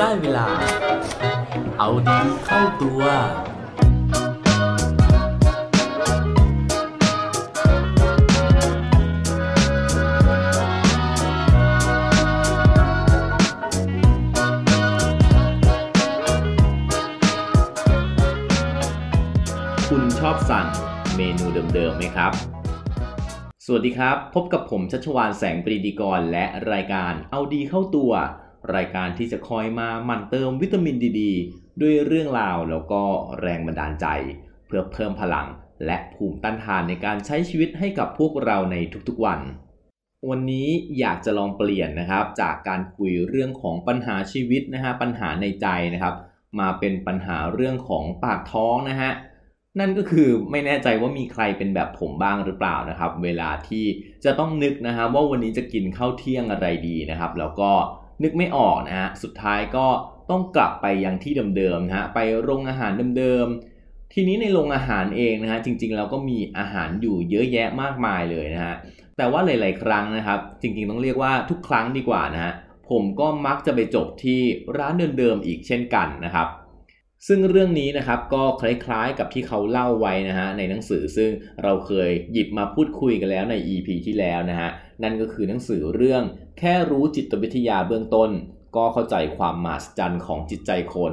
ได้เวลา เอาดีเข้าตัว คุณชอบสั่งเมนูเดิมๆไหมครับ สวัสดีครับ พบกับผมชัชวานแสงปรีดีกรและรายการเอาดีเข้าตัว รายการที่จะคอยมาหมั่นเติมวิตามินดีดด้วยเรื่องราวแล้วก็แรงบันดาลใจ เพื่อเพิ่มพลังและภูมิต้านทานในการใช้ชีวิตให้กับพวกเราในทุกๆวัน วันนี้อยากจะลองเปลี่ยนนะครับ จากการคุยเรื่องของปัญหาชีวิตนะฮะปัญหาในใจนะครับ มาเป็นปัญหาเรื่องของปากท้องนะฮะนั่นก็คือไม่แน่ใจว่ามีใครเป็นแบบผมบ้างหรือเปล่านะครับ เวลาที่จะต้องนึกนะครับว่าวันนี้จะกินข้าวเที่ยงอะไรดีนะครับ แล้วก็ นึกไม่ออกนะฮะสุดท้ายก็ต้องกลับไปยังที่เดิมๆนะฮะไปโรงอาหารเดิมๆทีนี้ในโรงอาหารเองนะฮะจริงๆเราก็มีอาหารอยู่เยอะแยะมากมายเลยนะฮะแต่ว่าหลาย ๆ ครั้งนะครับ จริงๆต้องเรียกว่าทุกครั้งดีกว่านะฮะผมก็มักจะไปจบที่ร้านเดิมๆอีกเช่นกันนะครับ ซึ่งเรื่องนี้นะครับก็คล้ายๆกับที่เขาเล่าไว้นะฮะในหนังสือซึ่งเราเคยหยิบมาพูดคุยกันแล้วใน EP ที่แล้วนะฮะนั่นก็คือหนังสือเรื่องแค่รู้จิตวิทยาเบื้องต้น ก็เข้าใจความมหัศจรรย์ของจิตใจคน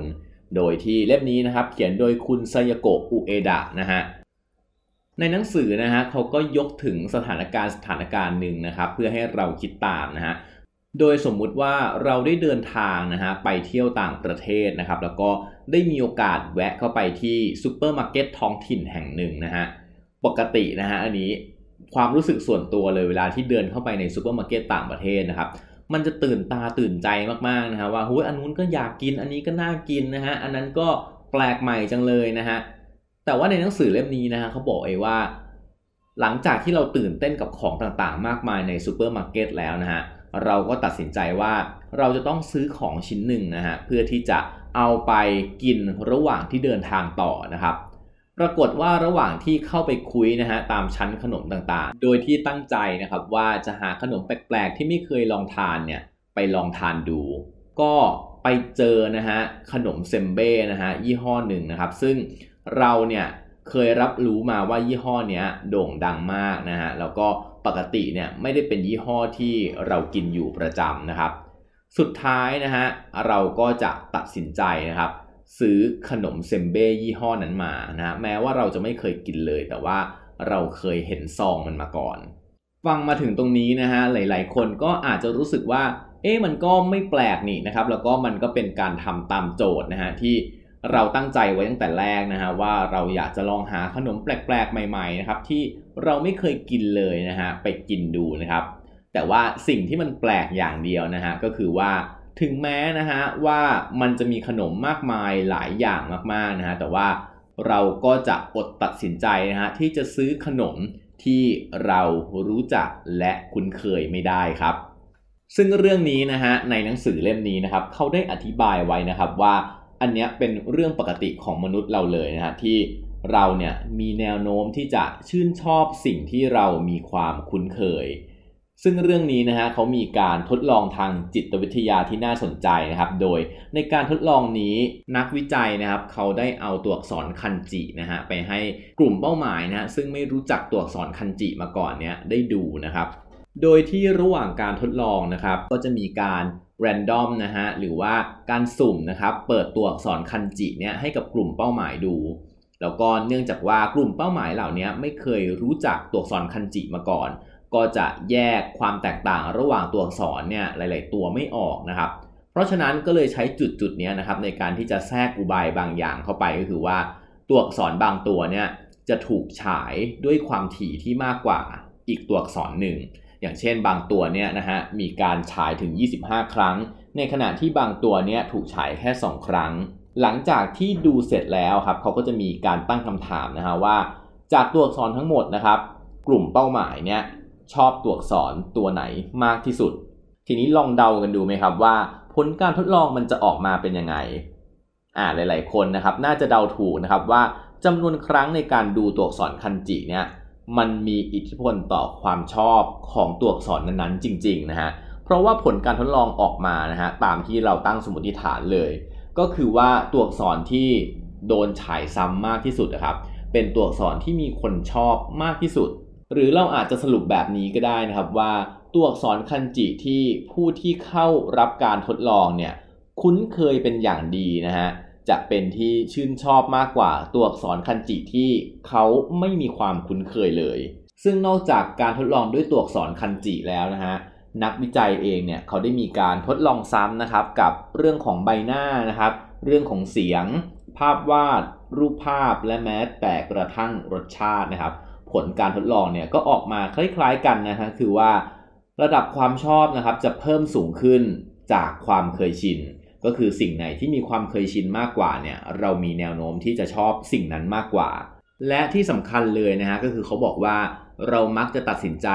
โดยที่เล่มนี้นะครับเขียนโดยคุณไซยโกะอุเอดะนะฮะในหนังสือนะฮะเขาก็ยกถึงสถานการณ์สถานการณ์หนึ่งนะครับเพื่อให้เราคิดตามนะฮะโดยสมมุติว่าเราได้เดินทางนะฮะไปเที่ยวต่างประเทศนะครับ แล้วก็ ได้มีโอกาสแวะเข้าไปที่ซูเปอร์มาร์เก็ตท้องถิ่นแห่งหนึ่งนะฮะ ปกตินะฮะอันนี้ความรู้สึกส่วนตัวเลยเวลาที่เดินเข้าไปในซูเปอร์มาร์เก็ตต่างประเทศนะครับ มันจะตื่นตาตื่นใจมากๆนะฮะว่าหุ้ยอันนู้นก็อยากกินอันนี้ก็น่ากินนะฮะอันนั้นก็แปลกใหม่จังเลยนะฮะแต่ว่าในหนังสือเล่มนี้นะฮะเขาบอกเองว่า หลังจากที่เราตื่นเต้นกับของต่างๆ มากมายในซูเปอร์มาร์เก็ตแล้วนะฮะเราก็ตัดสินใจว่าเราจะต้องซื้อของชิ้นหนึ่งนะฮะเพื่อที่จะ เอาไปกินระหว่างที่เดินทางต่อนะครับ ปรากฏว่าระหว่างที่เข้าไปคุยนะฮะตามชั้นขนมต่างๆ โดยที่ตั้งใจนะครับว่าจะหาขนมแปลกๆ ที่ไม่เคยลองทานเนี่ยไปลองทานดู ก็ไปเจอนะฮะขนมเซมเบ้นะฮะยี่ห้อหนึ่งนะครับ ซึ่งเราเนี่ยเคยรับรู้มาว่ายี่ห้อเนี้ยโด่งดังมากนะฮะแล้วก็ปกติเนี่ยไม่ได้เป็นยี่ห้อที่เรากินอยู่ประจำนะครับ สุดท้ายนะฮะเราก็จะตัดสินใจนะครับ ซื้อขนมเซมเบ้ยี่ห้อนั้นมานะฮะแม้ว่าเราจะไม่เคยกินเลย แต่ว่าเราเคยเห็นซองมันมาก่อน ฟังมาถึงตรงนี้นะฮะหลาย ๆ คนก็อาจจะรู้สึกว่า เอ๊ะมันก็ไม่แปลกนี่นะครับ แล้วก็มันก็เป็นการทำตามโจทย์นะฮะที่เราตั้งใจไว้ตั้งแต่แรกนะฮะว่าเราอยากจะลองหาขนมแปลกๆ ใหม่ๆนะครับที่เราไม่เคยกินเลยนะฮะไปกินดูนะครับ แต่ว่าสิ่งที่มันแปลกอย่างเดียวนะฮะก็คือว่าถึงแม้นะฮะว่ามันจะมีขนมมากมายหลายอย่างมากๆนะฮะแต่ว่าเราก็จะอดตัดสินใจนะฮะที่จะซื้อขนมที่เรารู้จักและคุ้นเคยไม่ได้ครับ ซึ่งเรื่องนี้นะฮะในหนังสือเล่มนี้นะครับเขาได้อธิบายไว้นะครับว่าอันเนี้ยเป็นเรื่องปกติของมนุษย์เราเลยนะฮะที่เราเนี่ยมีแนวโน้มที่จะชื่นชอบสิ่งที่เรามีความคุ้นเคย ซึ่งเรื่องนี้นะฮะเขามีการทดลองทางจิตวิทยาที่น่าสนใจนะครับ โดยในการทดลองนี้นักวิจัยนะครับเขาได้เอาตัวอักษรคันจินะฮะไปให้กลุ่มเป้าหมายนะฮะซึ่งไม่รู้จักตัวอักษรคันจิมาก่อนเนี่ยได้ดูนะครับ โดยที่ระหว่างการทดลองนะครับ ก็จะมีการแรนดอมนะฮะหรือว่าการสุ่มนะครับเปิดตัวอักษรคันจิเนี่ยให้กับกลุ่มเป้าหมายดู แล้วก็เนื่องจากว่ากลุ่มเป้าหมายเหล่านี้ไม่เคยรู้จักตัวอักษรคันจิมาก่อน ก็จะแยกความแตกต่างระหว่างตัวอักษรเนี่ยหลาย ๆ ตัวไม่ออกนะครับ เพราะฉะนั้นก็เลยใช้จุดจุดนี้นะครับในการที่จะแทรกอุบายบางอย่างเข้าไปก็คือว่าตัวอักษรบางตัวเนี่ยจะถูกฉายด้วยความถี่ที่มากกว่าอีกตัวอักษรหนึ่งอย่างเช่นบางตัวเนี่ยนะฮะมีการฉายถึง 25 ครั้ง ในขณะที่บางตัวเนี่ยถูกฉายแค่ 2 ครั้ง หลังจากที่ดูเสร็จแล้วครับเขาก็จะมีการตั้งคำถามนะฮะว่า จากตัวอักษรทั้งหมดนะครับ กลุ่มเป้าหมายเนี่ย ชอบตัวอักษรตัวไหนมากที่สุด ทีนี้ลองเดากันดูไหมครับว่า ผลการทดลองมันจะออกมาเป็นยังไงอ่าหลาย ๆ คนนะครับน่าจะเดาถูกนะครับว่าจำนวนครั้งในการดูตัวอักษรคันจิเนี่ยมันมีอิทธิพลต่อความชอบของตัวอักษรนั้นๆ จริง ๆ นะฮะเพราะว่าผลการทดลองออกมานะฮะตามที่เราตั้งสมมติฐานเลย ก็คือว่าตัวอักษรที่โดนฉายซ้ำมากที่สุดนะครับเป็นตัวอักษรที่มีคนชอบมากที่สุด หรือเราอาจจะสรุปแบบนี้ก็ได้นะครับว่าตัวอักษรคันจิที่ผู้ที่เข้ารับการทดลองเนี่ยคุ้นเคยเป็นอย่างดีนะฮะจะเป็นที่ชื่นชอบมากกว่าตัวอักษรคันจิที่เขาไม่มีความคุ้นเคยเลย ซึ่งนอกจากการทดลองด้วยตัวอักษรคันจิแล้วนะฮะนักวิจัยเองเนี่ยเขาได้มีการทดลองซ้ำนะครับกับเรื่องของใบหน้านะครับ เรื่องของเสียง ภาพวาด รูปภาพและแม้แต่กระทั่งรสชาตินะครับ ผลการทดลองเนี่ยก็ออกมาคล้ายๆกันนะฮะคือว่าระดับความชอบนะครับจะเพิ่มสูงขึ้นจากความเคยชิน ก็คือสิ่งไหนที่มีความเคยชินมากกว่าเนี่ยเรามีแนวโน้มที่จะชอบสิ่งนั้นมากกว่า และที่สำคัญเลยนะฮะก็คือเขาบอกว่าเรามักจะตัดสินใจ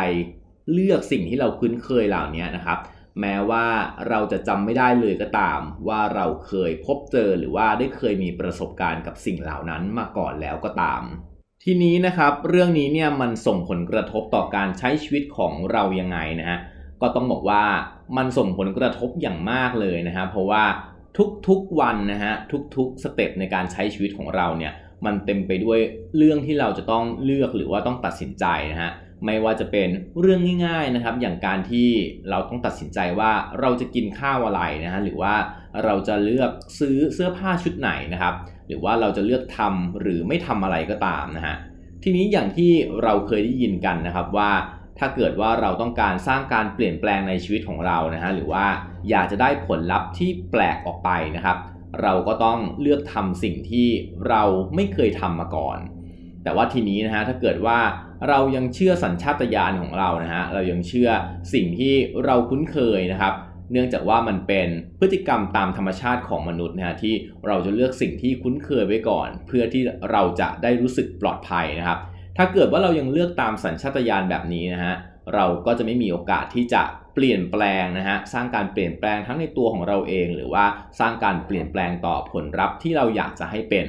เลือกสิ่งที่เราคุ้นเคยเหล่านี้นะครับ แม้ว่าเราจะจำไม่ได้เลยก็ตาม ว่าเราเคยพบเจอหรือว่าได้เคยมีประสบการณ์กับสิ่งเหล่านั้นมาก่อนแล้วก็ตาม ทีนี้นะครับเรื่องนี้เนี่ยมันส่งผลกระทบต่อการใช้ชีวิตของเรายังไงนะฮะก็ต้องบอกว่ามันส่งผลกระทบอย่างมากเลยนะฮะเพราะว่าทุกๆวันนะฮะทุกๆสเต็ปในการใช้ชีวิตของเราเนี่ยมันเต็มไปด้วยเรื่องที่เราจะต้องเลือกหรือว่าต้องตัดสินใจนะฮะไม่ว่าจะเป็นเรื่องง่ายๆนะครับ อย่างการที่เราต้องตัดสินใจว่าเราจะกินข้าวอะไรนะฮะหรือว่าเราจะเลือกซื้อเสื้อผ้าชุดไหนนะครับ หรือว่าเราจะเลือกทำหรือไม่ทำอะไรก็ตามนะฮะทีนี้อย่างที่เราเคยได้ยินกันนะครับว่าถ้าเกิดว่าเราต้องการสร้างการเปลี่ยนแปลงในชีวิตของเรานะฮะหรือว่าอยากจะได้ผลลัพธ์ที่แปลกออกไปนะครับ เราก็ต้องเลือกทำสิ่งที่เราไม่เคยทำมาก่อน แต่ว่าทีนี้นะฮะถ้าเกิดว่าเรายังเชื่อสัญชาตญาณของเรานะฮะเรายังเชื่อสิ่งที่เราคุ้นเคยนะครับ เนื่องจากว่ามันเป็นพฤติกรรมตามธรรมชาติของมนุษย์นะฮะที่เราจะเลือกสิ่งที่คุ้นเคยไว้ก่อน เพื่อที่เราจะได้รู้สึกปลอดภัยนะครับ ถ้าเกิดว่าเรายังเลือกตามสัญชาตญาณแบบนี้นะฮะเราก็จะไม่มีโอกาสที่จะเปลี่ยนแปลงนะฮะสร้างการเปลี่ยนแปลงทั้งในตัวของเราเอง หรือว่าสร้างการเปลี่ยนแปลงต่อผลลัพธ์ที่เราอยากจะให้เป็น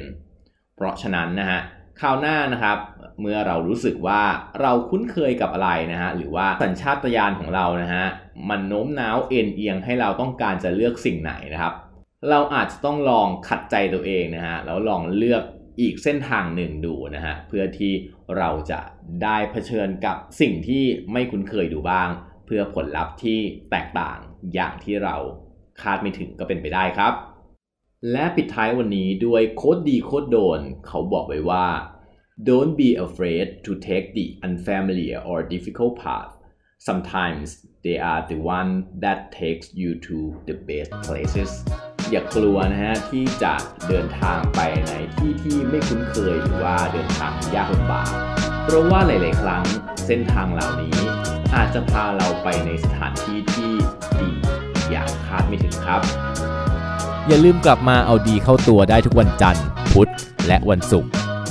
เพราะฉะนั้นนะฮะ คราวหน้านะครับ เมื่อเรารู้สึกว่าเราคุ้นเคยกับอะไรนะฮะหรือว่าสัญชาตญาณของเรานะฮะมันโน้มน้าวเอ็นเอียงให้เราต้องการจะเลือกสิ่งไหนนะครับ เราอาจจะต้องลองขัดใจตัวเองนะฮะแล้วลองเลือกอีกเส้นทางหนึ่งดูนะฮะเพื่อที่เราจะได้เผชิญกับสิ่งที่ไม่คุ้นเคยดูบ้าง เพื่อผลลัพธ์ที่แตกต่างอย่างที่เราคาดไม่ถึงก็เป็นไปได้ครับ และปิดท้ายวันนี้ด้วยโค้ดดีโค้ดโดน เขาบอกไว้ว่า don't be afraid to take the unfamiliar or difficult path sometimes they are the one that takes you to the best places อย่ากลัวนะฮะที่จะเดินทางไปในที่ที่ไม่คุ้นเคยหรือว่าเดินทางยากลำบาก เพราะว่าหลาย ๆ ครั้งเส้นทางเหล่านี้ อาจจะพาเราไปในสถานที่ที่ดีอย่างคาดไม่ถึงครับ อย่าลืมกลับมาเอาดีเข้าตัวได้ทุกวันจันทร์ พุธ และวันศุกร์